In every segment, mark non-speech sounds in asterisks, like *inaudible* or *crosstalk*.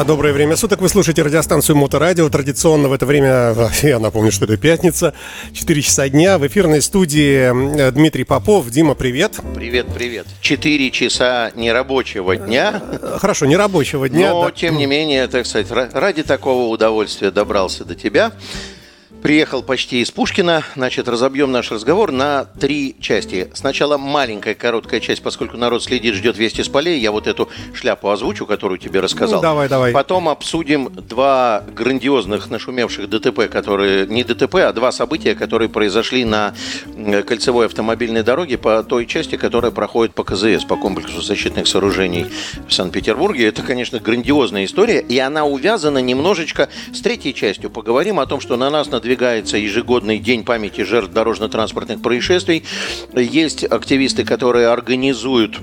А доброе время суток. Вы слушаете радиостанцию Моторадио. Традиционно в это время, *laughs* я напомню, что это пятница, 4 часа дня. В эфирной студии э, Дмитрий Попов. Дима, привет. Привет, привет. 4 часа нерабочего дня. Э, хорошо, нерабочего дня. Но, да. тем не менее, так сказать, ради такого удовольствия добрался до тебя. Приехал почти из Пушкина. Значит, разобьем наш разговор на три части. Сначала маленькая, короткая часть, поскольку народ следит, ждет вести с полей. Я вот эту шляпу озвучу, которую тебе рассказал. Ну, давай, давай. Потом обсудим два грандиозных нашумевших ДТП, которые... Не ДТП, а два события, которые произошли на кольцевой автомобильной дороге по той части, которая проходит по КЗС, по комплексу защитных сооружений в Санкт-Петербурге. Это, конечно, грандиозная история, и она увязана немножечко с третьей частью. Поговорим о том, что на нас на продвигается ежегодный день памяти жертв дорожно-транспортных происшествий. Есть активисты, которые организуют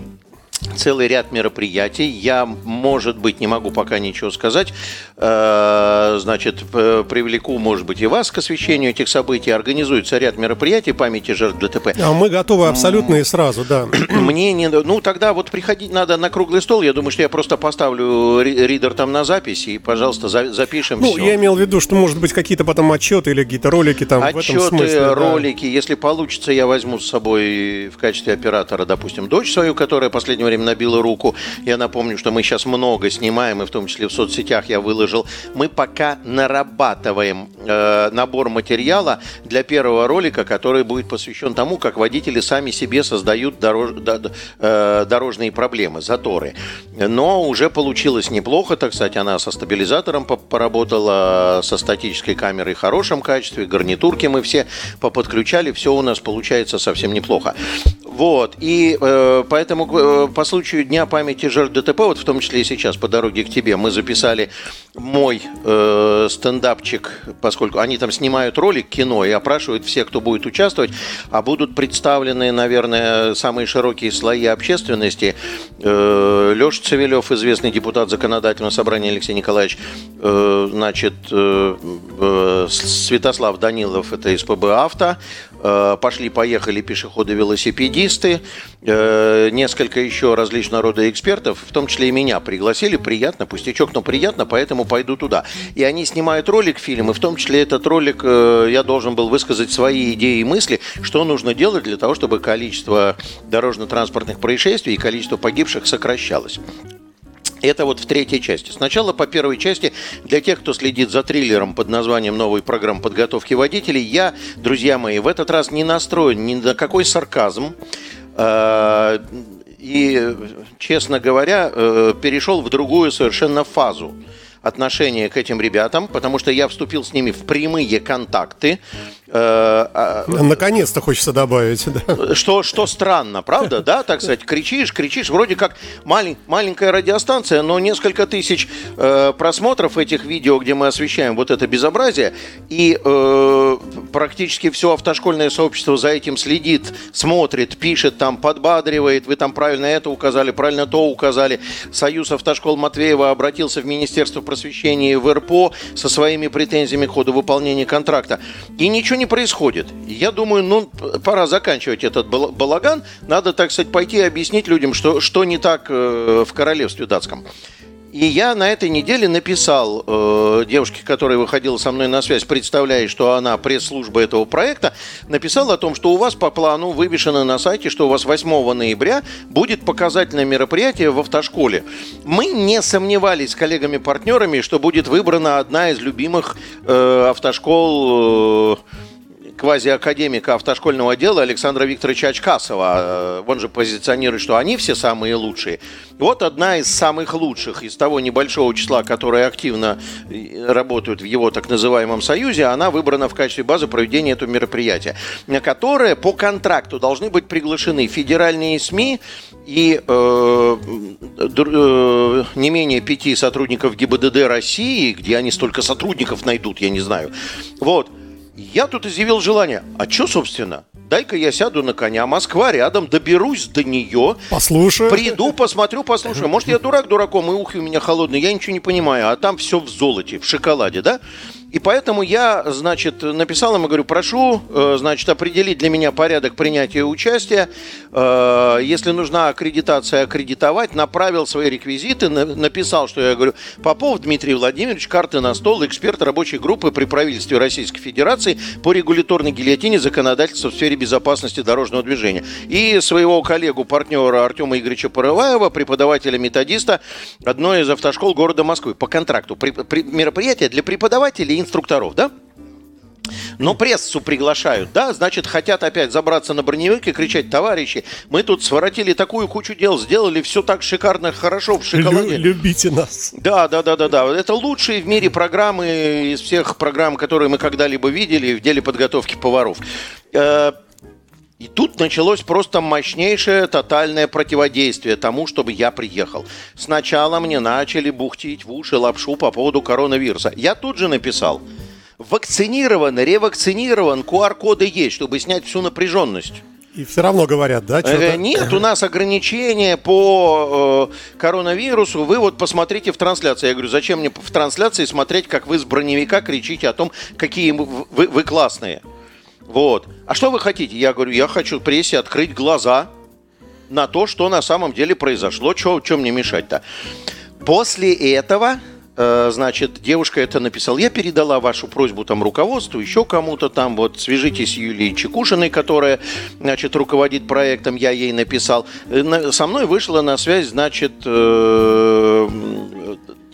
целый ряд мероприятий. Я, может быть, не могу пока ничего сказать. Э, значит, привлеку, может быть, и вас к освещению этих событий. Организуется ряд мероприятий памяти жертв ДТП. А мы готовы абсолютно и сразу, да. Мне не... Ну, тогда вот приходить надо на круглый стол. Я думаю, что я просто поставлю ридер там на запись и, пожалуйста, запишем Ну, все. я имел в виду, что, может быть, какие-то потом отчеты или какие-то ролики там отчеты, в этом смысле. ролики. Да. Если получится, я возьму с собой в качестве оператора, допустим, дочь свою, которая в последнее время набила руку. Я напомню, что мы сейчас много снимаем, и в том числе в соцсетях я выложил. Мы пока нарабатываем э, набор материала для первого ролика, который будет посвящен тому, как водители сами себе создают дорож, до, э, дорожные проблемы, заторы. Но уже получилось неплохо, так сказать, она со стабилизатором поработала, со статической камерой в хорошем качестве, гарнитурки мы все поподключали, все у нас получается совсем неплохо. Вот, и э, поэтому э, по случаю Дня памяти жертв ДТП, вот в том числе и сейчас по дороге к тебе, мы записали мой э, стендапчик, поскольку они там снимают ролик кино и опрашивают всех, кто будет участвовать, а будут представлены, наверное, самые широкие слои общественности. Э, Леша Цивилев, известный депутат законодательного собрания Алексей Николаевич, э, значит, э, э, Святослав Данилов, это из ПБ «Авто», пошли-поехали пешеходы-велосипедисты, э, несколько еще различных рода экспертов, в том числе и меня пригласили. Приятно, пустячок, но приятно, поэтому пойду туда. И они снимают ролик, фильм, и в том числе этот ролик э, я должен был высказать свои идеи и мысли, что нужно делать для того, чтобы количество дорожно-транспортных происшествий и количество погибших сокращалось. Это вот в третьей части. Сначала по первой части, для тех, кто следит за триллером под названием «Новой программы подготовки водителей», я, друзья мои, в этот раз не настроен ни на какой сарказм, э, и, честно говоря, э, перешел в другую совершенно фазу отношения к этим ребятам, потому что я вступил с ними в прямые контакты. Э, а, Наконец-то хочется добавить. Да. Что, что странно, правда, да, так сказать, кричишь, кричишь, вроде как малень, маленькая радиостанция, но несколько тысяч э, просмотров этих видео, где мы освещаем вот это безобразие, и э, практически все автошкольное сообщество за этим следит, смотрит, пишет, там, подбадривает, вы там правильно это указали, правильно то указали. Союз автошкол Матвеева обратился в Министерство просвещения в РПО со своими претензиями к ходу выполнения контракта. И ничего не происходит. Я думаю, ну, пора заканчивать этот балаган. Надо, так сказать, пойти и объяснить людям, что, что не так э, в королевстве датском. И я на этой неделе написал э, девушке, которая выходила со мной на связь, представляя, что она пресс-служба этого проекта, написал о том, что у вас по плану вывешено на сайте, что у вас 8 ноября будет показательное мероприятие в автошколе. Мы не сомневались с коллегами-партнерами, что будет выбрана одна из любимых э, автошкол. Квазиакадемика автошкольного отдела Александра Викторовича Очкасова. Э, он же позиционирует, что они все самые лучшие. Вот одна из самых лучших из того небольшого числа, которые активно э, работают в его так называемом союзе, она выбрана в качестве базы проведения этого мероприятия, на которое по контракту должны быть приглашены федеральные СМИ и э, э, не менее пяти сотрудников ГИБДД России, где они столько сотрудников найдут, я не знаю. Вот. Я тут изъявил желание. А что, собственно? Дай-ка я сяду на коня, Москва рядом, доберусь до нее. Послушаю. Приду, посмотрю, послушаю. Может, я дурак дураком, и ухи у меня холодные, я ничего не понимаю. А там все в золоте, в шоколаде, да? И поэтому я, значит, написал ему, говорю, прошу, э, значит, определить для меня порядок принятия участия. Э, если нужна аккредитация, аккредитовать. Направил свои реквизиты, написал, что я говорю, Попов Дмитрий Владимирович, карты на стол, эксперт рабочей группы при правительстве Российской Федерации по регуляторной гильотине законодательства в сфере безопасности дорожного движения. И своего коллегу, партнера Артема Игоревича Порываева, преподавателя-методиста одной из автошкол города Москвы по контракту. При, при, мероприятие для преподавателей инструкторов, да? Но прессу приглашают, да, значит, хотят опять забраться на броневик и кричать, товарищи, мы тут своротили такую кучу дел, сделали все так шикарно, хорошо в шоколаде. Лю- любите нас. Да, да, да, да, да. Это лучшие в мире программы из всех программ, которые мы когда-либо видели в деле подготовки поваров. И тут началось просто мощнейшее тотальное противодействие тому, чтобы я приехал. Сначала мне начали бухтить в уши лапшу по поводу коронавируса. Я тут же написал – вакцинирован, ревакцинирован, QR-коды есть, чтобы снять всю напряженность. И все равно говорят, да? Э, нет, у нас ограничения по э, коронавирусу. Вы вот посмотрите в трансляции. Я говорю, зачем мне в трансляции смотреть, как вы с броневика кричите о том, какие вы, вы классные. Вот. А что вы хотите? Я говорю, я хочу прессе открыть глаза на то, что на самом деле произошло. Что мне мешать-то? После этого Э, значит, девушка это написала. Я передала вашу просьбу там руководству, еще кому-то там, вот, свяжитесь с Юлией Чекушиной, которая, значит, руководит проектом, я ей написал. Э, со мной вышла на связь, значит, э,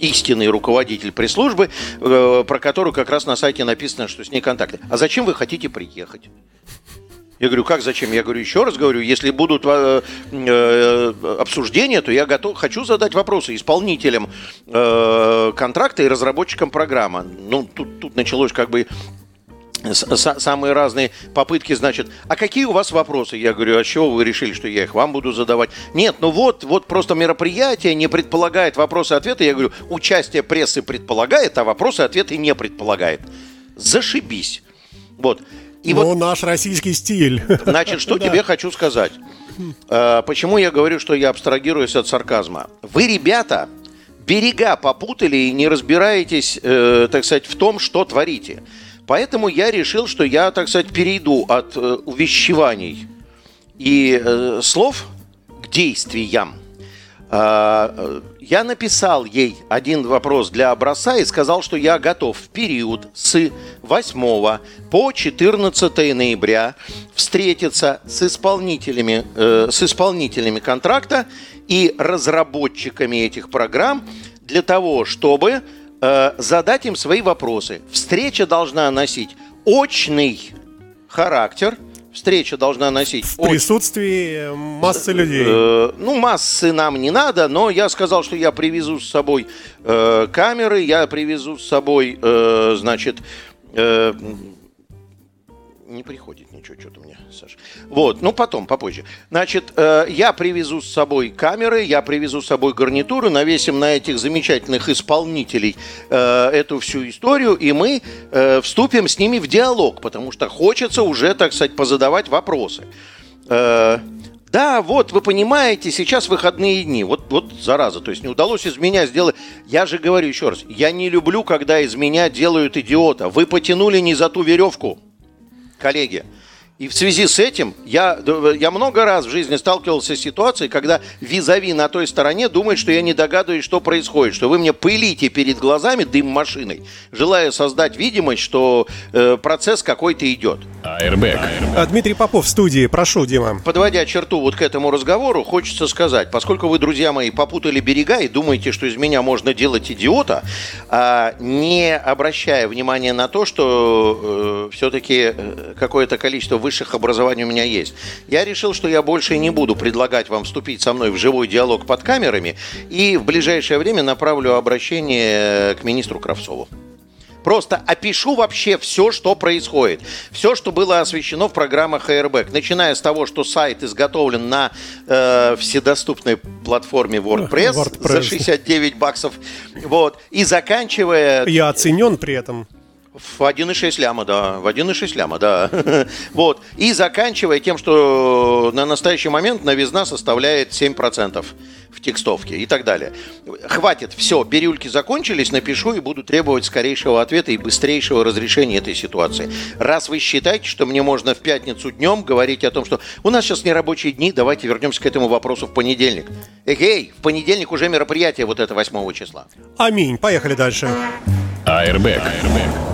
истинный руководитель пресс-службы, про которую как раз на сайте написано, что с ней контакты. А зачем вы хотите приехать? Я говорю, как зачем? Я говорю, еще раз говорю, если будут э, э, обсуждения, то я готов, хочу задать вопросы исполнителям э, контракта и разработчикам программы. Ну, тут, тут началось как бы самые разные попытки, значит, а какие у вас вопросы? Я говорю, а чего вы решили, что я их вам буду задавать? Нет, ну вот, вот просто мероприятие не предполагает вопросы-ответы. Я говорю, участие прессы предполагает, а вопросы-ответы не предполагает. Зашибись. Вот. И ну, вот, наш российский стиль. Значит, что *laughs* тебе хочу сказать. Э, почему я говорю, что я абстрагируюсь от сарказма? Вы, ребята, берега попутали и не разбираетесь, э, так сказать, в том, что творите. Поэтому я решил, что я, так сказать, перейду от э, увещеваний и э, слов к действиям. Э, я написал ей один вопрос для образца и сказал, что я готов в период с 8 по 14 ноября встретиться с исполнителями, с исполнителями контракта и разработчиками этих программ для того, чтобы задать им свои вопросы. Встреча должна носить очный характер – встреча должна носить... В присутствии массы людей. Э, ну, массы нам не надо, но я сказал, что я привезу с собой э, камеры, я привезу с собой, э, значит, э, не приходит ничего, что-то мне, Саша. Вот, ну потом, попозже. Значит, э, я привезу с собой камеры, я привезу с собой гарнитуру, навесим на этих замечательных исполнителей э, эту всю историю, и мы э, вступим с ними в диалог, потому что хочется уже, так сказать, позадавать вопросы. Э, да, вот, вы понимаете, сейчас выходные дни. Вот, вот, зараза, то есть не удалось из меня сделать... Я же говорю еще раз, я не люблю, когда из меня делают идиота. Вы потянули не за ту веревку коллеги. И в связи с этим я, я много раз в жизни сталкивался с ситуацией, когда визави на той стороне думает, что я не догадываюсь, что происходит, что вы мне пылите перед глазами дым машиной, желая создать видимость, что э, процесс какой-то идет. Airbag. А, Дмитрий Попов в студии. Прошу, Дима. Подводя черту вот к этому разговору, хочется сказать, поскольку вы, друзья мои, попутали берега и думаете, что из меня можно делать идиота, а, не обращая внимания на то, что э, все-таки э, какое-то количество высших образований у меня есть. Я решил, что я больше не буду предлагать вам вступить со мной в живой диалог под камерами и в ближайшее время направлю обращение к министру Кравцову. Просто опишу вообще все, что происходит. Все, что было освещено в программах Airbag. Начиная с того, что сайт изготовлен на э, вседоступной платформе WordPress, WordPress за 69 баксов. Вот. И заканчивая... Я оценен при этом. В 1,6 ляма, да. В 1,6 ляма, да. *laughs* вот. И заканчивая тем, что на настоящий момент новизна составляет 7% в текстовке и так далее. Хватит, все, бирюльки закончились, напишу и буду требовать скорейшего ответа и быстрейшего разрешения этой ситуации. Раз вы считаете, что мне можно в пятницу днем говорить о том, что у нас сейчас нерабочие дни, давайте вернемся к этому вопросу в понедельник. Эгей, в понедельник уже мероприятие вот это 8 числа. Аминь. Поехали дальше. Airbag.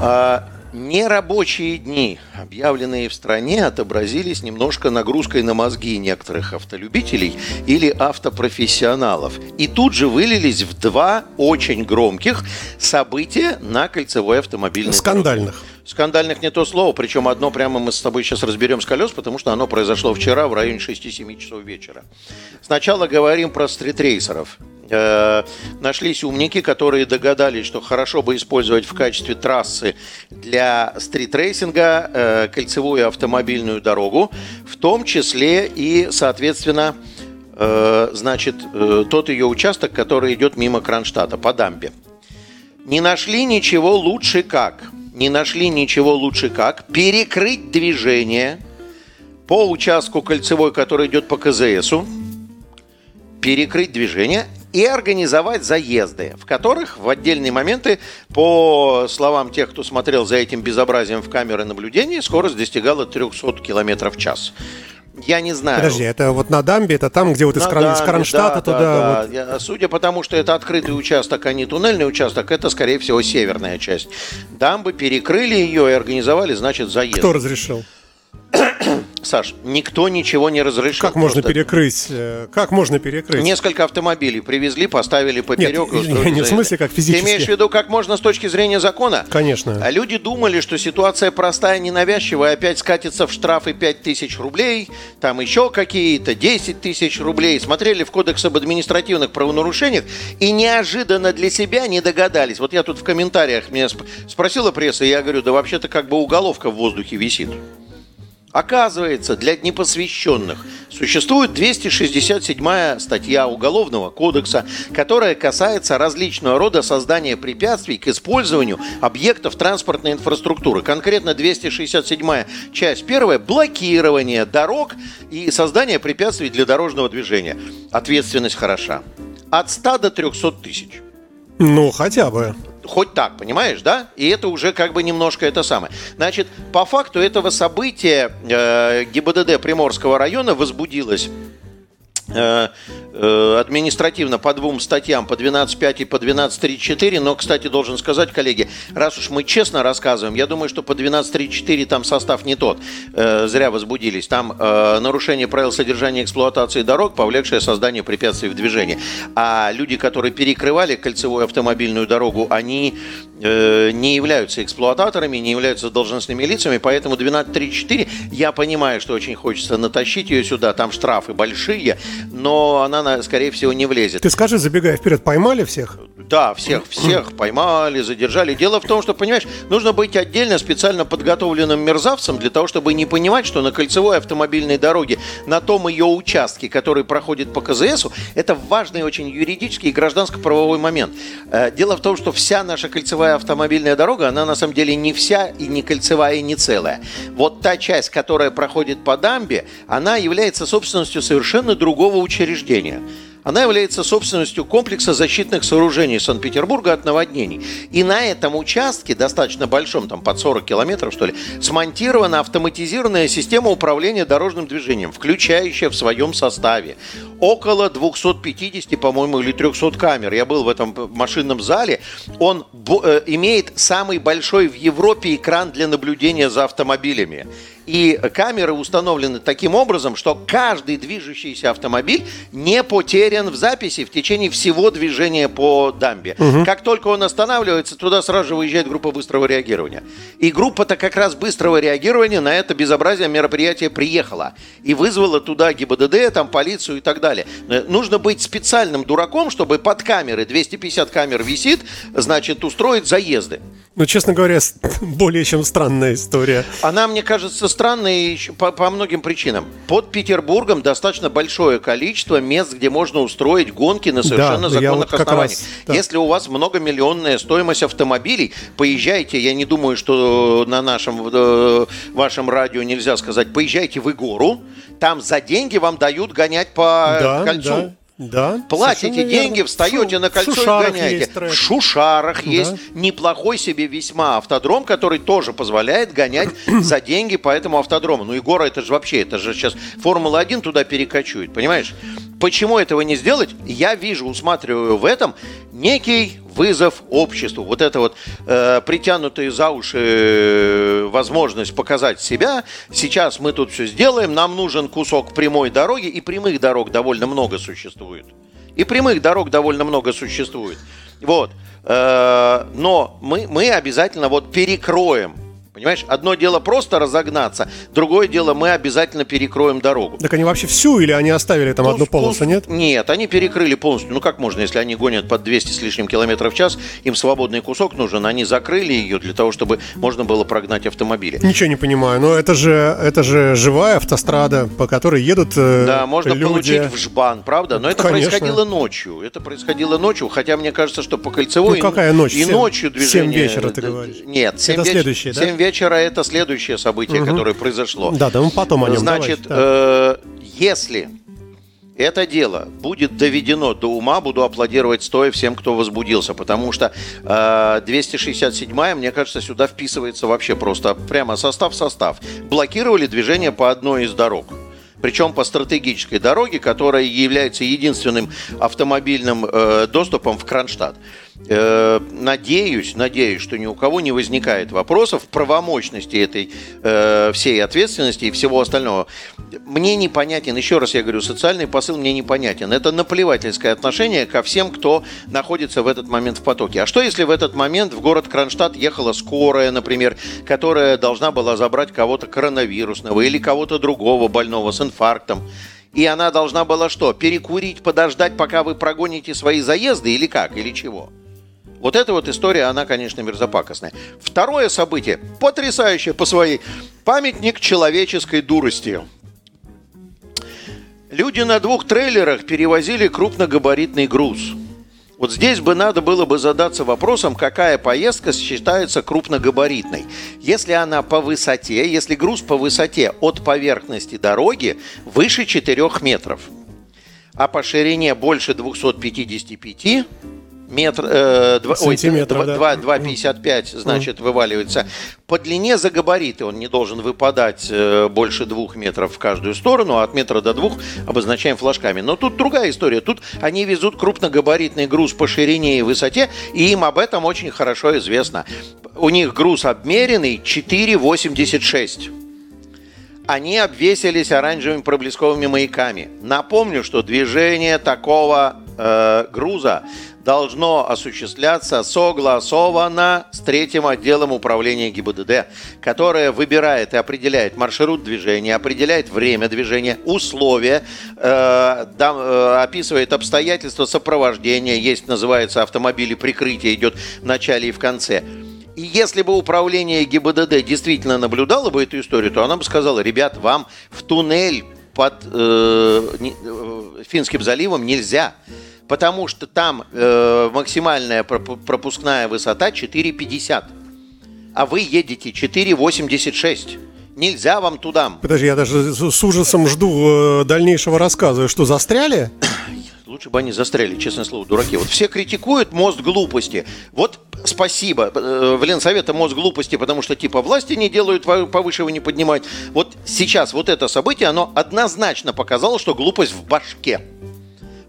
А, Нерабочие дни, объявленные в стране, отобразились немножко нагрузкой на мозги некоторых автолюбителей или автопрофессионалов. И тут же вылились в два очень громких события на кольцевой автомобильной Скандальных. Дороге. Скандальных не то слово, причем одно прямо мы с тобой сейчас разберем с колес, потому что оно произошло вчера в районе 6-7 часов вечера. Сначала говорим про стритрейсеров. Э, нашлись умники, которые догадались, что хорошо бы использовать в качестве трассы для стритрейсинга э, кольцевую автомобильную дорогу, в том числе и, соответственно, э, значит, тот ее участок, который идет мимо Кронштадта по дамбе. Не нашли ничего лучше как, не нашли ничего лучше как перекрыть движение по участку кольцевой, который идет по КЗСу, перекрыть движение и организовать заезды, в которых в отдельные моменты, по словам тех, кто смотрел за этим безобразием в камеры наблюдения, скорость достигала 300 км в час. Я не знаю. Подожди, это вот на дамбе, это там, где вот из, кран, из Кронштадта да, туда. Да, вот. Я, судя по тому, что это открытый участок, а не туннельный участок, это, скорее всего, северная часть. Дамбы перекрыли ее и организовали, значит, заезд. Кто разрешил? *clears throat* Саш, никто ничего не разрешил. Как можно перекрыть? Э, как можно перекрыть? Несколько автомобилей привезли, поставили поперек. Нет, не, не в смысле как физически. Ты имеешь в виду, как можно с точки зрения закона? Конечно. А люди думали, что ситуация простая, ненавязчивая, опять скатится в штрафы 5 тысяч рублей, там еще какие-то 10 тысяч рублей. Смотрели в кодекс об административных правонарушениях и неожиданно для себя не догадались. Вот я тут в комментариях меня спросила пресса, и я говорю, да вообще-то как бы уголовка в воздухе висит. Оказывается, для непосвященных существует 267 статья Уголовного кодекса, которая касается различного рода создания препятствий к использованию объектов транспортной инфраструктуры. Конкретно 267 часть первая – блокирование дорог и создание препятствий для дорожного движения. Ответственность хороша. От 100 до 300 тысяч. Ну, хотя бы хоть так, понимаешь, да? И это уже как бы немножко это самое. Значит, по факту этого события э, ГИБДД Приморского района возбудилось административно по двум статьям, по 12.5 и по 12.3.4. Но, кстати, должен сказать, коллеги, раз уж мы честно рассказываем, я думаю, что по 12.3.4 там состав не тот. Э, зря возбудились. Там нарушение правил содержания эксплуатации дорог, повлекшее создание препятствий в движении. А люди, которые перекрывали кольцевую автомобильную дорогу, они не являются эксплуататорами, не являются должностными лицами, поэтому 12.3.4 я понимаю, что очень хочется натащить ее сюда, там штрафы большие, но она, скорее всего, не влезет. Ты скажи, забегая вперед, поймали всех? Да, всех, всех поймали, задержали. Дело в том, что, понимаешь, нужно быть отдельно специально подготовленным мерзавцем для того, чтобы не понимать, что на кольцевой автомобильной дороге, на том ее участке, который проходит по КЗСу, это важный очень юридический и гражданско-правовой момент. Э, дело в том, что вся наша кольцевая автомобильная дорога, она на самом деле не вся и не кольцевая, и не целая. Вот та часть, которая проходит по дамбе, она является собственностью совершенно другого учреждения. Она является собственностью комплекса защитных сооружений Санкт-Петербурга от наводнений. И на этом участке, достаточно большом, там под 40 километров, что ли, смонтирована автоматизированная система управления дорожным движением, включающая в своем составе около 250, по-моему, или 300 камер. Я был в этом машинном зале. Он э, имеет самый большой в Европе экран для наблюдения за автомобилями. И камеры установлены таким образом, что каждый движущийся автомобиль не потерян в записи в течение всего движения по дамбе. Угу. Как только он останавливается, туда сразу же выезжает группа быстрого реагирования. И группа-то как раз быстрого реагирования на это безобразие мероприятие приехала. И вызвала туда ГИБДД, там полицию и так далее. Нужно быть специальным дураком, чтобы под камеры, 250 камер висит, значит, устроить заезды. Ну, честно говоря, *laughs* более чем странная история. Она, мне кажется, странно по, по многим причинам. Под Петербургом достаточно большое количество мест, где можно устроить гонки на совершенно да, законных вот основаниях. Раз, да. Если у вас многомиллионная стоимость автомобилей, поезжайте, я не думаю, что на нашем э, вашем радио нельзя сказать, поезжайте в Игору, там за деньги вам дают гонять по да, кольцу. Да. Да, Платите деньги, верно. встаете Шу, на кольцо и гоняете. В Шушарах да. есть неплохой себе весьма автодром, который тоже позволяет гонять *clears throat* за деньги по этому автодрому. Ну, Егора, это же вообще, это же сейчас Формула-1 туда перекочует, понимаешь? Почему этого не сделать? Я вижу, усматриваю в этом некий вызов обществу. Вот это вот э, притянутые за уши э, возможность показать себя. Сейчас мы тут все сделаем, нам нужен кусок прямой дороги, и прямых дорог довольно много существует. И прямых дорог довольно много существует. Вот. Э, но мы, мы обязательно вот перекроем Понимаешь, одно дело просто разогнаться, другое дело мы обязательно перекроем дорогу. Так они вообще всю или они оставили там ну, одну полосу, нет? Нет, они перекрыли полностью. Ну как можно, если они гонят под 200 с лишним километров в час, им свободный кусок нужен, они закрыли ее для того, чтобы можно было прогнать автомобили. Ничего не понимаю, но это же, это же живая автострада, по которой едут э, Да, можно люди. получить в жбан, правда? Но это Конечно. происходило ночью. Это происходило ночью, хотя мне кажется, что по кольцевой ну, какая ночь? и 7, ночью движение... 7 вечера ты говоришь? Нет, 7 это веч... следующее, да? 7 вечера это следующее событие, угу. которое произошло. Да, да, мы потом о нем. Значит, э, если это дело будет доведено до ума, буду аплодировать стоя всем, кто возбудился, потому что э, 267-я, мне кажется, сюда вписывается вообще просто прямо состав-состав. Блокировали движение по одной из дорог причем по стратегической дороге, которая является единственным автомобильным э, доступом в Кронштадт. Э, надеюсь, надеюсь, что ни у кого не возникает вопросов правомощности этой э, всей ответственности и всего остального. Мне непонятен, еще раз я говорю, социальный посыл мне непонятен. Это наплевательское отношение ко всем, кто находится в этот момент в потоке. А что, если в этот момент в город Кронштадт ехала скорая, например, которая должна была забрать кого-то коронавирусного или кого-то другого больного с инфарктом? И она должна была что? Перекурить, подождать, пока вы прогоните свои заезды или как? Или чего? Вот эта вот история, она, конечно, мерзопакостная. Второе событие, потрясающее по своей, памятник человеческой дурости. Люди на двух трейлерах перевозили крупногабаритный груз. Вот здесь бы надо было бы задаться вопросом, какая поездка считается крупногабаритной. Если она по высоте, если груз по высоте от поверхности дороги выше 4 метров, а по ширине больше 255, метр, э, 2, ой, 2, 2,55, значит, вываливается. По длине за габариты он не должен выпадать э, больше двух метров в каждую сторону, а от метра до двух обозначаем флажками. Но тут другая история. Тут они везут крупногабаритный груз по ширине и высоте, и им об этом очень хорошо известно. У них груз обмеренный 4,86 они обвесились оранжевыми проблесковыми маяками. Напомню, что движение такого э, груза должно осуществляться согласованно с третьим отделом управления ГИБДД, которое выбирает и определяет маршрут движения, определяет время движения, условия, э, да, э, описывает обстоятельства сопровождения, есть, называется, автомобили прикрытия, идет в начале и в конце. И если бы управление ГИБДД действительно наблюдало бы эту историю, то она бы сказала, ребят, вам в туннель под э, э, Финским заливом нельзя потому что там э, максимальная пропускная высота 4,50, а вы едете 4,86. Нельзя вам туда. Подожди, я даже с ужасом жду э, дальнейшего рассказа. Что, застряли? Лучше бы они застряли, честное слово, дураки. Вот все критикуют мост глупости. Вот спасибо. Э, в Ленсовета мост глупости, потому что типа власти не делают, повыше его не поднимают. Вот сейчас вот это событие, оно однозначно показало, что глупость в башке.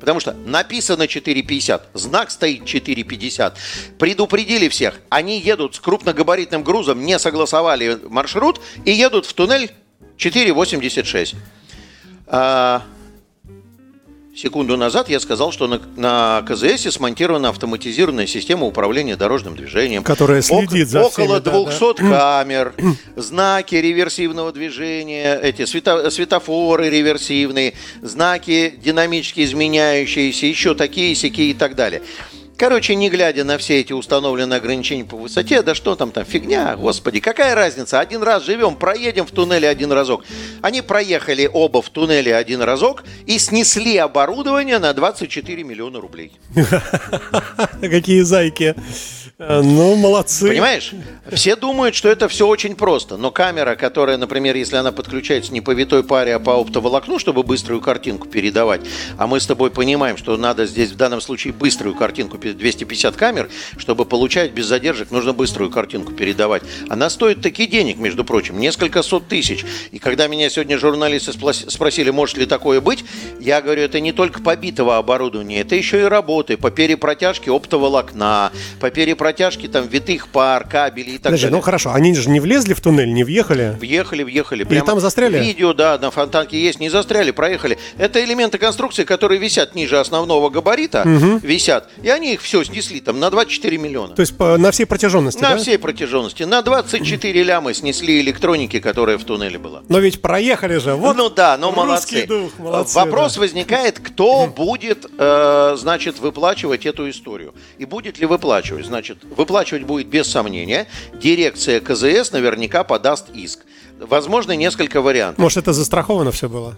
Потому что написано 4,50, знак стоит 4,50. Предупредили всех. Они едут с крупногабаритным грузом, не согласовали маршрут и едут в туннель 4,86. Секунду назад я сказал, что на, на КЗС смонтирована автоматизированная система управления дорожным движением. Которая следит О- за Около всеми, 200 да, да. камер, знаки реверсивного движения, эти свето- светофоры реверсивные, знаки динамически изменяющиеся, еще такие, сякие и так далее. Короче, не глядя на все эти установленные ограничения по высоте, да что там там, фигня, господи, какая разница, один раз живем, проедем в туннеле один разок. Они проехали оба в туннеле один разок и снесли оборудование на 24 миллиона рублей. *laughs* Какие зайки. Э, ну, молодцы. Понимаешь? Все думают, что это все очень просто. Но камера, которая, например, если она подключается не по витой паре, а по оптоволокну, чтобы быструю картинку передавать, а мы с тобой понимаем, что надо здесь в данном случае быструю картинку, 250 камер, чтобы получать без задержек, нужно быструю картинку передавать. Она стоит такие денег, между прочим, несколько сот тысяч. И когда меня сегодня журналисты спросили, может ли такое быть, я говорю, это не только побитого оборудования, это еще и работы по перепротяжке оптоволокна, по перепротяжке там витых пар, кабелей и так Подожди, далее. ну хорошо, они же не влезли в туннель, не въехали? Въехали, въехали. Прямо и там застряли? Видео, да, на фонтанке есть, не застряли, проехали. Это элементы конструкции, которые висят ниже основного габарита, угу. висят, и они их все снесли там на 24 миллиона. То есть по, на всей протяженности, На да? всей протяженности. На 24 ляма снесли электроники, которая в туннеле была. Но ведь проехали же, вот. Ну да, но молодцы. Дух, молодцы Вопрос да. возникает, кто будет, э, значит, выплачивать эту историю. И будет ли выплачивать? Значит, выплачивать будет без сомнения. Дирекция КЗС наверняка подаст иск. Возможно, несколько вариантов. Может, это застраховано все было?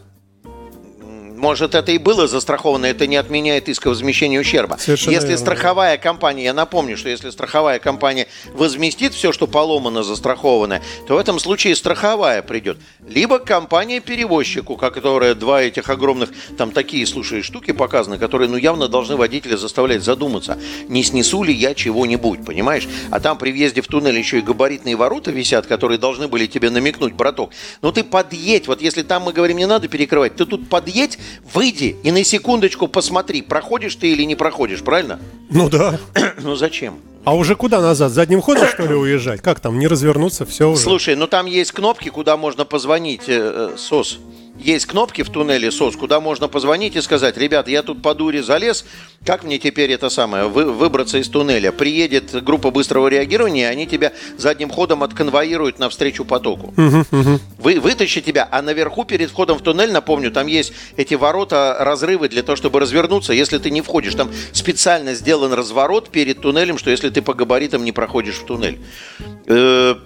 Может, это и было застраховано, это не отменяет иска возмещения ущерба. Совершенно если верно. страховая компания, я напомню, что если страховая компания возместит все, что поломано, застраховано, то в этом случае страховая придет. Либо компания-перевозчику, которая два этих огромных, там такие, слушай, штуки показаны, которые, ну, явно должны водителя заставлять задуматься, не снесу ли я чего-нибудь, понимаешь? А там при въезде в туннель еще и габаритные ворота висят, которые должны были тебе намекнуть, браток. Ну, ты подъедь, вот если там мы говорим, не надо перекрывать, ты тут подъедь, Выйди и на секундочку посмотри, проходишь ты или не проходишь, правильно? Ну да. *clears throat* ну зачем? А уже куда назад? Задним ходом, что ли, уезжать? Как там, не развернуться, все уже? Слушай, ну там есть кнопки, куда можно позвонить, э, э, СОС есть кнопки в туннеле СОС, куда можно позвонить и сказать, ребят, я тут по дуре залез, как мне теперь это самое, вы, выбраться из туннеля? Приедет группа быстрого реагирования, они тебя задним ходом отконвоируют навстречу потоку. Угу, угу. Вы, вытащи тебя, а наверху перед входом в туннель, напомню, там есть эти ворота, разрывы для того, чтобы развернуться, если ты не входишь. Там специально сделан разворот перед туннелем, что если ты по габаритам не проходишь в туннель. Э,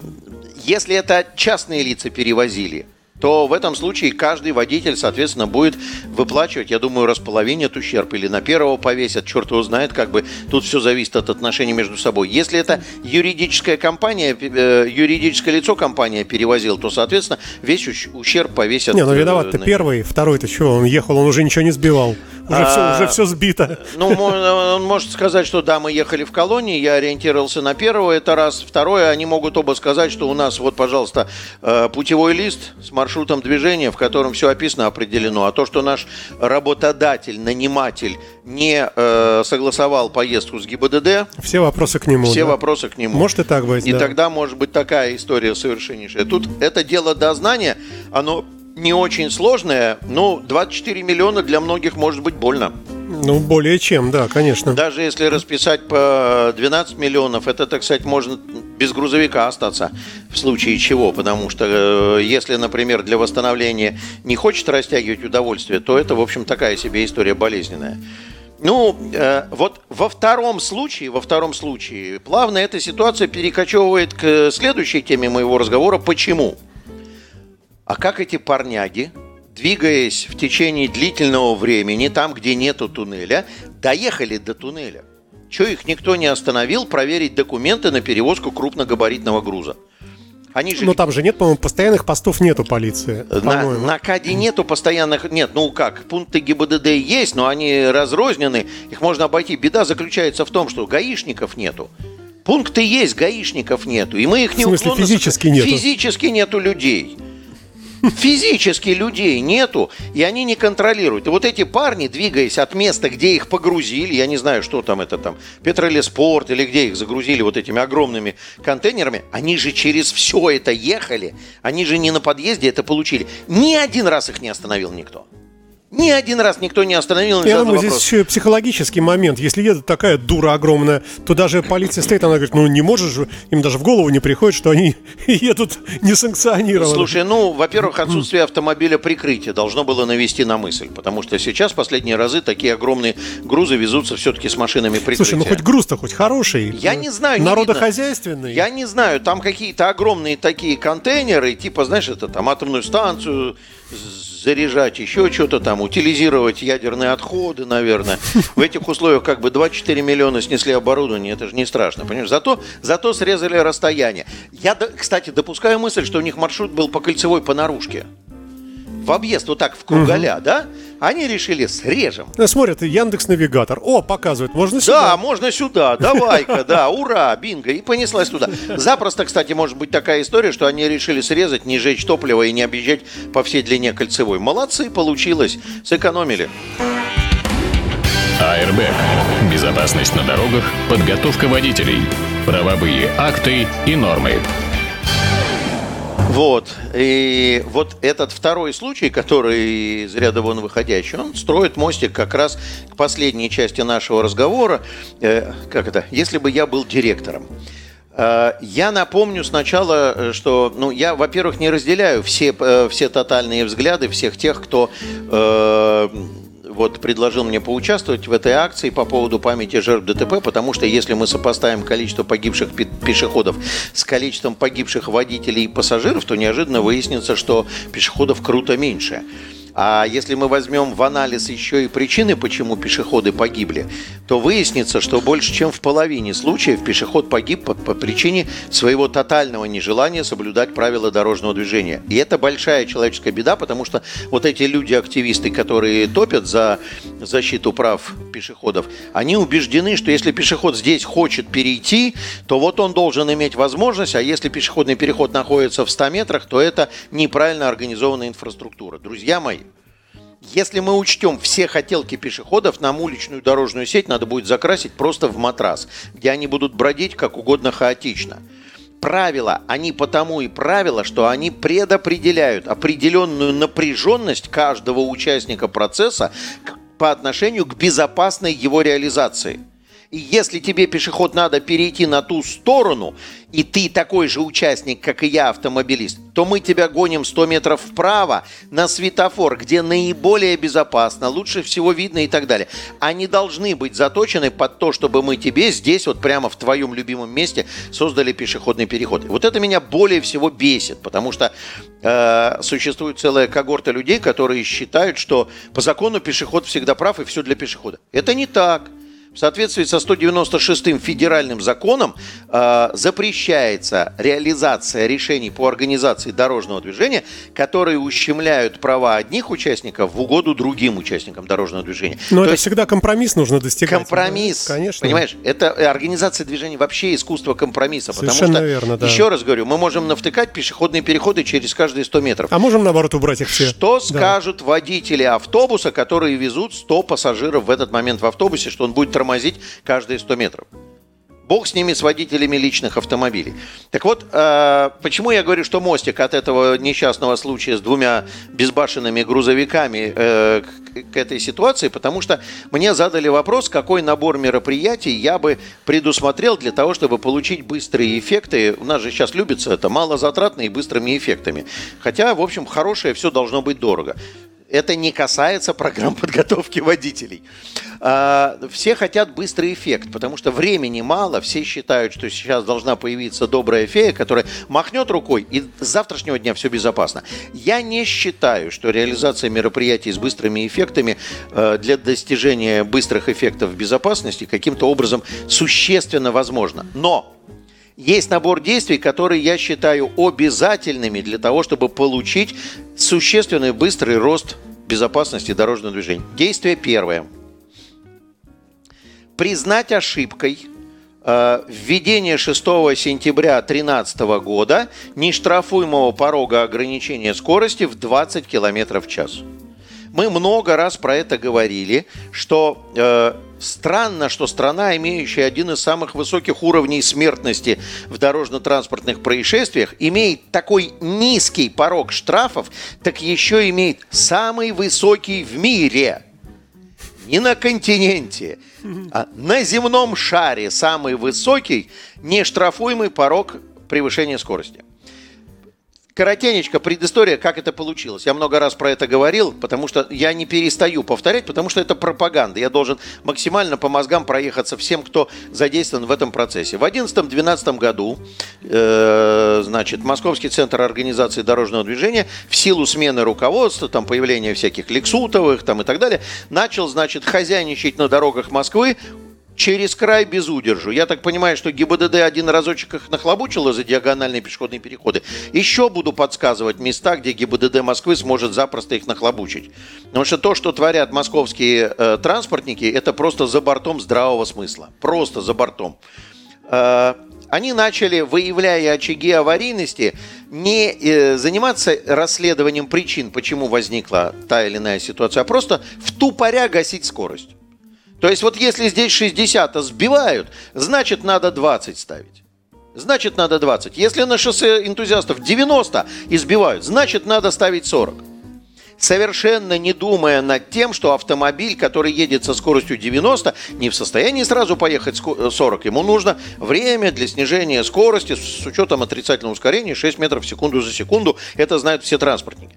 если это частные лица перевозили, то в этом случае каждый водитель, соответственно, будет выплачивать, я думаю, располовинит ущерб или на первого повесят, черт его знает, как бы тут все зависит от отношений между собой. Если это юридическая компания, э, юридическое лицо компания перевозил, то, соответственно, весь ущерб повесят. Не, ну виноват-то на... первый, второй-то что, он ехал, он уже ничего не сбивал. Уже, а, все, уже все сбито. Ну, он может сказать, что да, мы ехали в колонии, я ориентировался на первого, это раз. Второе, они могут оба сказать, что у нас, вот, пожалуйста, э, путевой лист с маршрутом движения, в котором все описано, определено. А то, что наш работодатель, наниматель не э, согласовал поездку с ГИБДД... Все вопросы к нему. Все да? вопросы к нему. Может и так быть, И да. тогда может быть такая история совершеннейшая. Тут это дело дознания, оно не очень сложная, но 24 миллиона для многих может быть больно. Ну, более чем, да, конечно. Даже если расписать по 12 миллионов, это, так сказать, можно без грузовика остаться в случае чего. Потому что э, если, например, для восстановления не хочет растягивать удовольствие, то это, в общем, такая себе история болезненная. Ну, э, вот во втором случае, во втором случае, плавно эта ситуация перекочевывает к следующей теме моего разговора. Почему? А как эти парняги, двигаясь в течение длительного времени, там, где нету туннеля, доехали до туннеля? Чего их никто не остановил проверить документы на перевозку крупногабаритного груза? Они же... Но там же нет, по-моему, постоянных постов нету полиции. На, на КАДе нету постоянных... Нет, ну как, пункты ГИБДД есть, но они разрознены, их можно обойти. Беда заключается в том, что гаишников нету. Пункты есть, гаишников нету. И мы их не В смысле, физически нету? Физически нету людей. Физически людей нету, и они не контролируют. И вот эти парни, двигаясь от места, где их погрузили, я не знаю, что там это там, Петролеспорт или где их загрузили вот этими огромными контейнерами, они же через все это ехали, они же не на подъезде это получили. Ни один раз их не остановил никто. Ни один раз никто не остановил. Я думаю, здесь еще психологический момент. Если едет такая дура огромная, то даже полиция стоит, она говорит, ну не можешь же, им даже в голову не приходит, что они *laughs* едут несанкционированно. Слушай, ну, во-первых, отсутствие автомобиля прикрытия должно было навести на мысль, потому что сейчас последние разы такие огромные грузы везутся все-таки с машинами прикрытия. Слушай, ну хоть груз-то хоть хороший. Я не знаю. Народохозяйственный. Я не знаю, там какие-то огромные такие контейнеры, типа, знаешь, это там атомную станцию заряжать, еще что-то там, утилизировать ядерные отходы, наверное. В этих условиях как бы 24 миллиона снесли оборудование, это же не страшно, понимаешь? Зато, зато срезали расстояние. Я, кстати, допускаю мысль, что у них маршрут был по кольцевой по наружке в объезд вот так в кругаля, угу. да? Они решили, срежем. Ну, смотрят, Яндекс Навигатор. О, показывает, можно сюда. Да, можно сюда, давай-ка, да, ура, бинго. И понеслась туда. Запросто, кстати, может быть такая история, что они решили срезать, не жечь топливо и не объезжать по всей длине кольцевой. Молодцы, получилось, сэкономили. АРБ. Безопасность на дорогах, подготовка водителей, правовые акты и нормы. Вот. И вот этот второй случай, который из ряда вон выходящий, он строит мостик как раз к последней части нашего разговора. Э, как это? Если бы я был директором. Э, я напомню сначала, что, ну, я, во-первых, не разделяю все, э, все тотальные взгляды всех тех, кто э, вот предложил мне поучаствовать в этой акции по поводу памяти жертв ДТП, потому что если мы сопоставим количество погибших пешеходов с количеством погибших водителей и пассажиров, то неожиданно выяснится, что пешеходов круто меньше. А если мы возьмем в анализ еще и причины, почему пешеходы погибли, то выяснится, что больше чем в половине случаев пешеход погиб по, по причине своего тотального нежелания соблюдать правила дорожного движения. И это большая человеческая беда, потому что вот эти люди-активисты, которые топят за защиту прав пешеходов, они убеждены, что если пешеход здесь хочет перейти, то вот он должен иметь возможность, а если пешеходный переход находится в 100 метрах, то это неправильно организованная инфраструктура. Друзья мои, если мы учтем все хотелки пешеходов, нам уличную дорожную сеть надо будет закрасить просто в матрас, где они будут бродить как угодно хаотично. Правила, они потому и правила, что они предопределяют определенную напряженность каждого участника процесса по отношению к безопасной его реализации – и если тебе, пешеход, надо перейти на ту сторону, и ты такой же участник, как и я, автомобилист, то мы тебя гоним 100 метров вправо на светофор, где наиболее безопасно, лучше всего видно и так далее. Они должны быть заточены под то, чтобы мы тебе здесь, вот прямо в твоем любимом месте, создали пешеходный переход. Вот это меня более всего бесит, потому что э, существует целая когорта людей, которые считают, что по закону пешеход всегда прав и все для пешехода. Это не так. В соответствии со 196-м федеральным законом э, запрещается реализация решений по организации дорожного движения, которые ущемляют права одних участников в угоду другим участникам дорожного движения. Но То это есть, всегда компромисс нужно достигать. Компромисс, да? конечно. Понимаешь, это организация движения вообще искусство компромисса. Совершенно потому что, верно, да. Еще раз говорю, мы можем навтыкать пешеходные переходы через каждые 100 метров. А можем, наоборот, убрать их все. Что да. скажут водители автобуса, которые везут 100 пассажиров в этот момент в автобусе, что он будет тормозить тормозить каждые 100 метров. Бог с ними, с водителями личных автомобилей. Так вот, э, почему я говорю, что мостик от этого несчастного случая с двумя безбашенными грузовиками э, к, к этой ситуации? Потому что мне задали вопрос, какой набор мероприятий я бы предусмотрел для того, чтобы получить быстрые эффекты. У нас же сейчас любится это малозатратно и быстрыми эффектами. Хотя, в общем, хорошее все должно быть дорого это не касается программ *laughs* подготовки водителей. А, все хотят быстрый эффект, потому что времени мало. Все считают, что сейчас должна появиться добрая фея, которая махнет рукой, и с завтрашнего дня все безопасно. Я не считаю, что реализация мероприятий с быстрыми эффектами э, для достижения быстрых эффектов безопасности каким-то образом существенно возможно. Но есть набор действий, которые я считаю обязательными для того, чтобы получить существенный быстрый рост безопасности дорожного движения. Действие первое. Признать ошибкой э, введение 6 сентября 2013 года нештрафуемого порога ограничения скорости в 20 км в час. Мы много раз про это говорили, что э, Странно, что страна, имеющая один из самых высоких уровней смертности в дорожно-транспортных происшествиях, имеет такой низкий порог штрафов, так еще имеет самый высокий в мире. Не на континенте, а на земном шаре самый высокий нештрафуемый порог превышения скорости. Коротенечко, предыстория, как это получилось. Я много раз про это говорил, потому что я не перестаю повторять, потому что это пропаганда. Я должен максимально по мозгам проехаться всем, кто задействован в этом процессе. В 2011-2012 году, э, значит, Московский центр организации дорожного движения в силу смены руководства, там появления всяких лексутовых там и так далее, начал, значит, хозяйничать на дорогах Москвы, через край без удержу. Я так понимаю, что ГИБДД один разочек их нахлобучило за диагональные пешеходные переходы. Еще буду подсказывать места, где ГИБДД Москвы сможет запросто их нахлобучить. Потому что то, что творят московские э, транспортники, это просто за бортом здравого смысла. Просто за бортом. Э, они начали, выявляя очаги аварийности, не э, заниматься расследованием причин, почему возникла та или иная ситуация, а просто в тупоря гасить скорость. То есть вот если здесь 60 сбивают, значит надо 20 ставить. Значит надо 20. Если на шоссе энтузиастов 90 избивают, значит надо ставить 40. Совершенно не думая над тем, что автомобиль, который едет со скоростью 90, не в состоянии сразу поехать 40. Ему нужно время для снижения скорости с учетом отрицательного ускорения 6 метров в секунду за секунду. Это знают все транспортники.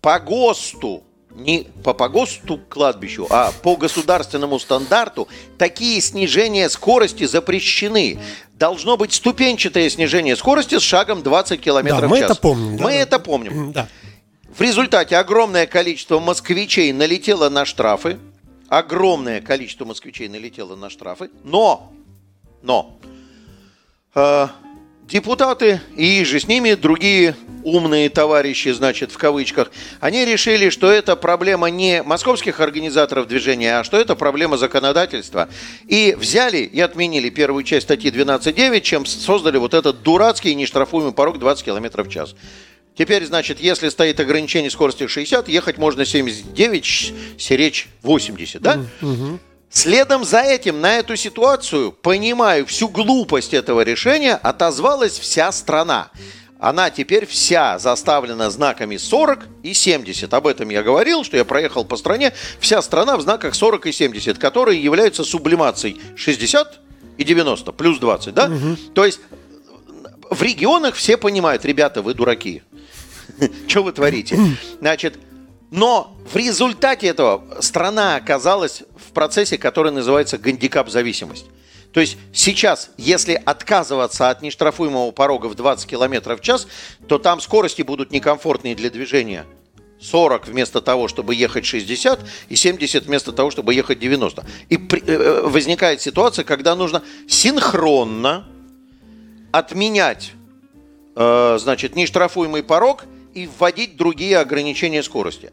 По ГОСТу не по погосту кладбищу, а по государственному стандарту такие снижения скорости запрещены. Должно быть ступенчатое снижение скорости с шагом 20 км да, в час. Мы это помним. Мы да, это помним. Да. В результате огромное количество москвичей налетело на штрафы. Огромное количество москвичей налетело на штрафы. Но, но, э, депутаты и же с ними другие умные товарищи, значит, в кавычках, они решили, что это проблема не московских организаторов движения, а что это проблема законодательства. И взяли и отменили первую часть статьи 12.9, чем создали вот этот дурацкий нештрафуемый порог 20 км в час. Теперь, значит, если стоит ограничение скорости 60, ехать можно 79, серечь 80, да? Угу. Следом за этим на эту ситуацию, понимаю всю глупость этого решения, отозвалась вся страна. Она теперь вся заставлена знаками 40 и 70. Об этом я говорил, что я проехал по стране. Вся страна в знаках 40 и 70, которые являются сублимацией 60 и 90, плюс 20, да? Угу. То есть в регионах все понимают, ребята, вы дураки. *laughs* Что вы творите? *clears throat* Значит, но в результате этого страна оказалась в процессе, который называется гандикап-зависимость. То есть сейчас, если отказываться от нештрафуемого порога в 20 км в час, то там скорости будут некомфортные для движения. 40 вместо того, чтобы ехать 60, и 70 вместо того, чтобы ехать 90. И при, э, э, возникает ситуация, когда нужно синхронно отменять, э, значит, нештрафуемый порог и вводить другие ограничения скорости.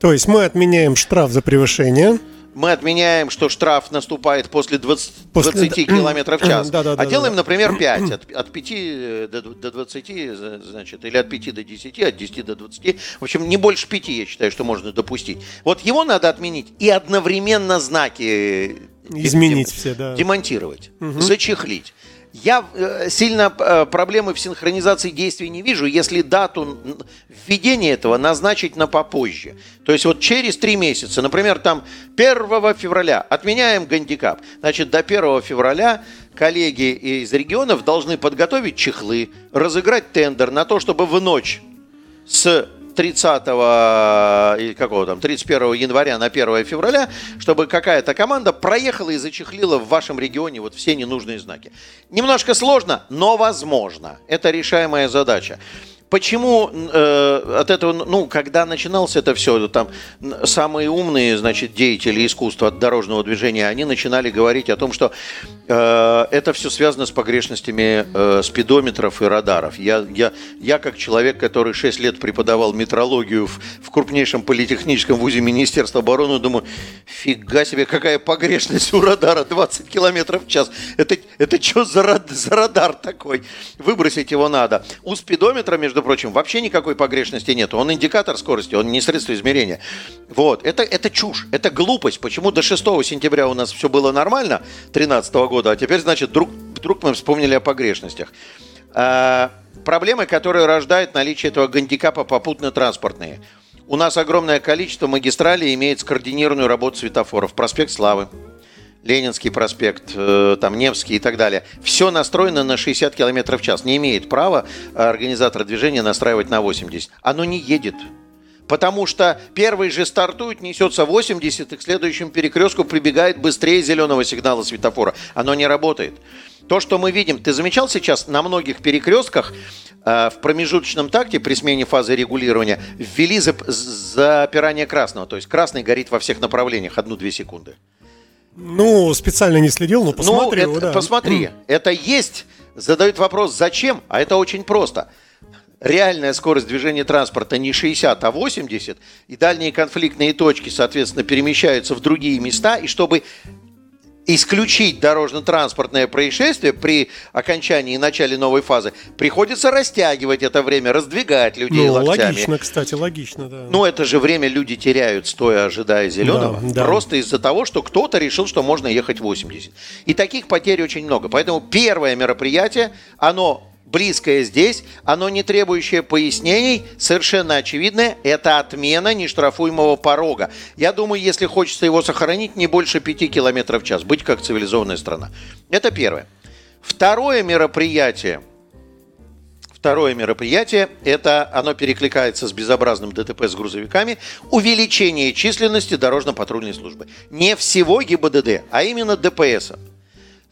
То есть мы отменяем штраф за превышение. Мы отменяем, что штраф наступает после 20, после... 20 километров в *clears throat* час. Да, да, а да, делаем, да, например, *clears throat* 5. От, от 5 э, до, до 20, значит, или от 5 до 10, от 10 до 20. В общем, не больше 5, я считаю, что можно допустить. Вот его надо отменить и одновременно знаки изменить дем, все, да. Демонтировать, угу. зачехлить. Я э, сильно э, проблемы в синхронизации действий не вижу, если дату введения этого назначить на попозже. То есть вот через три месяца, например, там 1 февраля отменяем гандикап. Значит, до 1 февраля коллеги из регионов должны подготовить чехлы, разыграть тендер на то, чтобы в ночь с 30 или какого там, 31 января на 1 февраля, чтобы какая-то команда проехала и зачехлила в вашем регионе вот все ненужные знаки. Немножко сложно, но возможно. Это решаемая задача. Почему э, от этого, ну, когда начиналось это все, там самые умные, значит, деятели искусства от дорожного движения, они начинали говорить о том, что э, это все связано с погрешностями э, спидометров и радаров. Я, я, я как человек, который 6 лет преподавал метрологию в, в крупнейшем политехническом вузе Министерства обороны, думаю, фига себе, какая погрешность у радара 20 километров в час. Это, это что за, за радар такой? Выбросить его надо. У спидометра, между между прочим, вообще никакой погрешности нет. Он индикатор скорости, он не средство измерения. Вот, это, это чушь, это глупость. Почему до 6 сентября у нас все было нормально, 2013 года, а теперь, значит, вдруг, вдруг мы вспомнили о погрешностях. А, проблемы, которые рождают наличие этого гандикапа попутно-транспортные. У нас огромное количество магистралей имеет скоординированную работу светофоров. Проспект Славы, Ленинский проспект, э, там Невский и так далее. Все настроено на 60 км в час. Не имеет права организатор движения настраивать на 80. Оно не едет. Потому что первый же стартует, несется 80, и к следующему перекрестку прибегает быстрее зеленого сигнала светофора. Оно не работает. То, что мы видим, ты замечал сейчас на многих перекрестках э, в промежуточном такте при смене фазы регулирования ввели запирание красного. То есть красный горит во всех направлениях одну-две секунды. Ну, специально не следил, но посмотрел, ну, это, да. Посмотри, это есть. Задают вопрос, зачем? А это очень просто. Реальная скорость движения транспорта не 60, а 80, и дальние конфликтные точки, соответственно, перемещаются в другие места, и чтобы исключить дорожно-транспортное происшествие при окончании и начале новой фазы, приходится растягивать это время, раздвигать людей ну, локтями. Логично, кстати, логично, да. Ну, это же время люди теряют, стоя ожидая зеленого, да, да. просто из-за того, что кто-то решил, что можно ехать 80. И таких потерь очень много. Поэтому первое мероприятие, оно близкое здесь, оно не требующее пояснений, совершенно очевидное, это отмена нештрафуемого порога. Я думаю, если хочется его сохранить, не больше 5 км в час, быть как цивилизованная страна. Это первое. Второе мероприятие, Второе мероприятие, это оно перекликается с безобразным ДТП с грузовиками, увеличение численности дорожно-патрульной службы. Не всего ГИБДД, а именно ДПС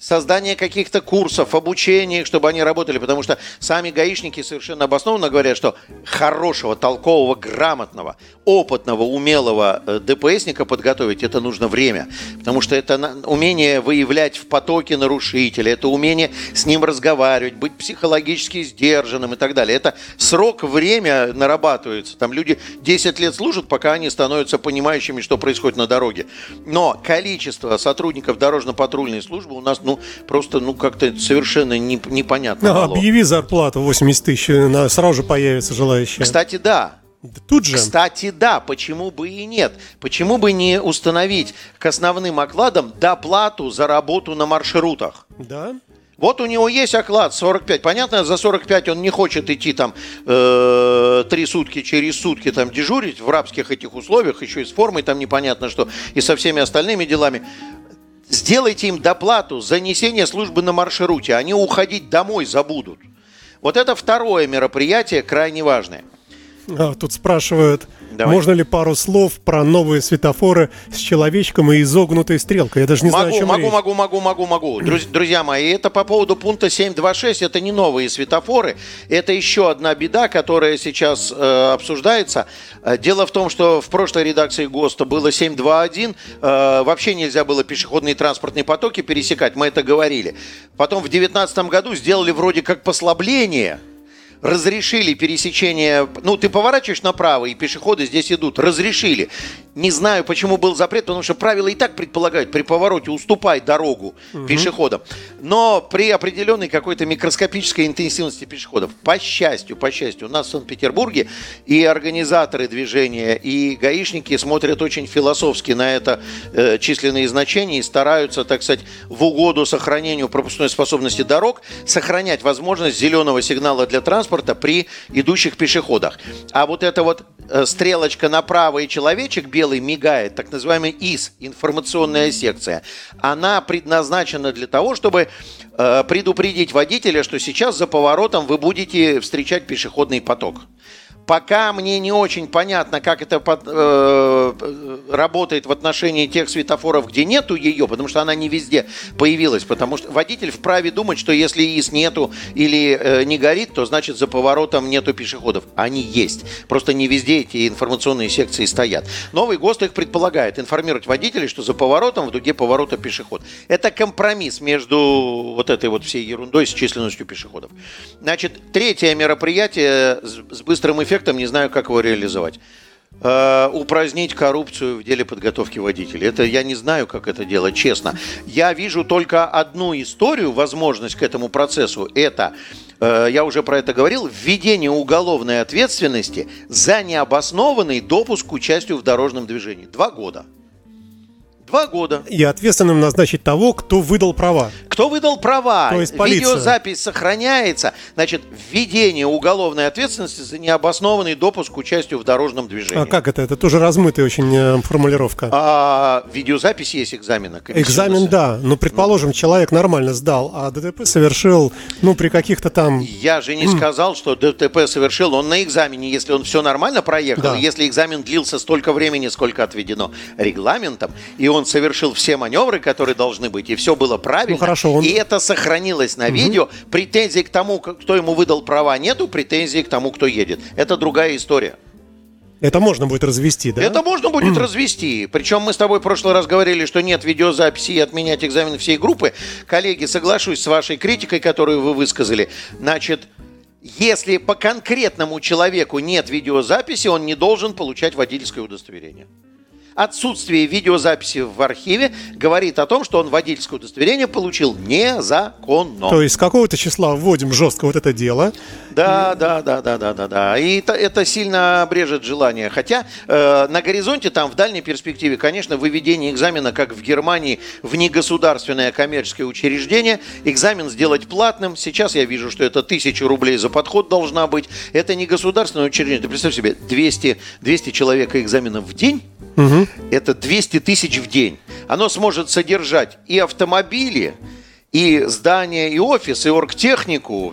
создание каких-то курсов, обучения, чтобы они работали, потому что сами гаишники совершенно обоснованно говорят, что хорошего, толкового, грамотного, опытного, умелого э, ДПСника подготовить это нужно время, потому что это умение выявлять в потоке нарушителя, это умение с ним разговаривать, быть психологически сдержанным и так далее. Это срок, время нарабатывается. Там люди 10 лет служат, пока они становятся понимающими, что происходит на дороге. Но количество сотрудников дорожно-патрульной службы у нас ну, просто, ну, как-то совершенно не, непонятно. А, объяви зарплату 80 тысяч, сразу же появится желающие. Кстати, да, Тут же. Кстати, да, почему бы и нет? Почему бы не установить к основным окладам доплату за работу на маршрутах? Да. Вот у него есть оклад 45. Понятно, за 45 он не хочет идти там э, три сутки через сутки там дежурить в рабских этих условиях, еще и с формой там непонятно что, и со всеми остальными делами. Сделайте им доплату за несение службы на маршруте. Они уходить домой забудут. Вот это второе мероприятие крайне важное. А, тут спрашивают, Давай. Можно ли пару слов про новые светофоры с человечком и изогнутой стрелкой? Я даже не могу, знаю, о чем могу, речь. могу, могу, могу, могу. *clears throat* Друзья мои, это по поводу пункта 7.2.6. Это не новые светофоры. Это еще одна беда, которая сейчас э, обсуждается. Э, дело в том, что в прошлой редакции ГОСТа было 7.2.1. Э, вообще нельзя было пешеходные транспортные потоки пересекать. Мы это говорили. Потом в 2019 году сделали вроде как послабление – разрешили пересечение, ну, ты поворачиваешь направо, и пешеходы здесь идут, разрешили. Не знаю, почему был запрет, потому что правила и так предполагают при повороте уступай дорогу угу. пешеходам. Но при определенной какой-то микроскопической интенсивности пешеходов, по счастью, по счастью, у нас в Санкт-Петербурге и организаторы движения, и гаишники смотрят очень философски на это э, численные значения и стараются, так сказать, в угоду сохранению пропускной способности дорог сохранять возможность зеленого сигнала для транспорта при идущих пешеходах. А вот эта вот э, стрелочка направо и человечек белый белый мигает, так называемый ИС, информационная секция, она предназначена для того, чтобы э, предупредить водителя, что сейчас за поворотом вы будете встречать пешеходный поток. Пока мне не очень понятно, как это под, э, работает в отношении тех светофоров, где нету ее, потому что она не везде появилась. Потому что водитель вправе думать, что если ИС нету или э, не горит, то значит за поворотом нету пешеходов. Они есть. Просто не везде эти информационные секции стоят. Новый ГОСТ их предполагает информировать водителей, что за поворотом в дуге поворота пешеход. Это компромисс между вот этой вот всей ерундой с численностью пешеходов. Значит, третье мероприятие с быстрым эффектом эффектом, не знаю, как его реализовать. э, упразднить коррупцию в деле подготовки водителей. Это я не знаю, как это делать, честно. Я вижу только одну историю, возможность к этому процессу. Это, э, я уже про это говорил, введение уголовной ответственности за необоснованный допуск к участию в дорожном движении. Два года. Два года. И ответственным назначить того, кто выдал права. Кто выдал права? То есть полиция. Видеозапись сохраняется. Значит, введение уголовной ответственности за необоснованный допуск к участию в дорожном движении. А как это? Это тоже размытая очень э, формулировка. А, видеозапись есть экзамена. Экзамен, да. Но, предположим, ну. человек нормально сдал, а ДТП совершил, ну, при каких-то там... Я же не сказал, что ДТП совершил он на экзамене, если он все нормально проехал, да. если экзамен длился столько времени, сколько отведено регламентом, и он совершил все маневры, которые должны быть, и все было правильно. Ну, хорошо, он... И это сохранилось на угу. видео. Претензий к тому, кто ему выдал права, нету. Претензий к тому, кто едет. Это другая история. Это можно будет развести, да? Это можно будет развести. Причем мы с тобой в прошлый раз говорили, что нет видеозаписи и отменять экзамен всей группы. Коллеги, соглашусь с вашей критикой, которую вы высказали. Значит, если по конкретному человеку нет видеозаписи, он не должен получать водительское удостоверение. Отсутствие видеозаписи в архиве говорит о том, что он водительское удостоверение получил незаконно. То есть с какого-то числа вводим жестко вот это дело. Да, да, да, да, да, да, да. И это, это сильно обрежет желание. Хотя э, на горизонте, там в дальней перспективе, конечно, выведение экзамена, как в Германии, в негосударственное коммерческое учреждение, экзамен сделать платным. Сейчас я вижу, что это тысяча рублей за подход должна быть. Это не государственное учреждение. Ты представь себе, 200, 200 человек экзаменов в день Угу. Это 200 тысяч в день. Оно сможет содержать и автомобили, и здания, и офис, и оргтехнику.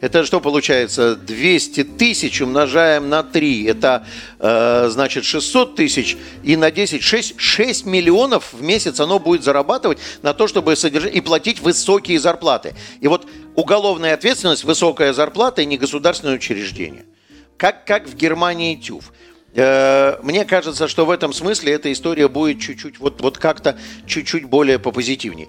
Это что получается? 200 тысяч умножаем на 3. Это, э, значит, 600 тысяч. И на 10, 6, 6 миллионов в месяц оно будет зарабатывать на то, чтобы содержать и платить высокие зарплаты. И вот уголовная ответственность, высокая зарплата и негосударственное учреждение. Как, как в Германии ТЮФ. Э, мне кажется, что в этом смысле эта история будет чуть-чуть, вот, вот как-то чуть-чуть более попозитивней.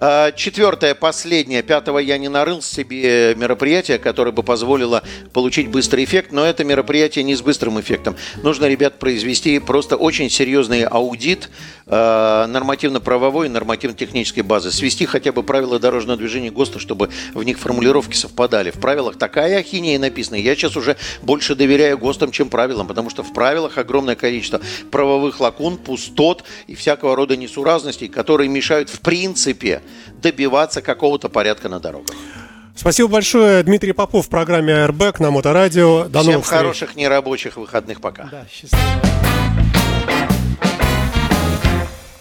А, четвертое, последнее, пятого я не нарыл себе мероприятие, которое бы позволило получить быстрый эффект, но это мероприятие не с быстрым эффектом. Нужно, ребят, произвести просто очень серьезный аудит э, нормативно-правовой и нормативно-технической базы. Свести хотя бы правила дорожного движения ГОСТа, чтобы в них формулировки совпадали. В правилах такая ахинея написана. Я сейчас уже больше доверяю ГОСТам, чем правилам, потому что в правилах огромное количество правовых лакун, пустот и всякого рода несуразностей, которые мешают в принципе добиваться какого-то порядка на дорогах. Спасибо большое. Дмитрий Попов в программе Airbag на Моторадио. До Всем новых хороших встреч. нерабочих выходных. Пока. Да, счастливо.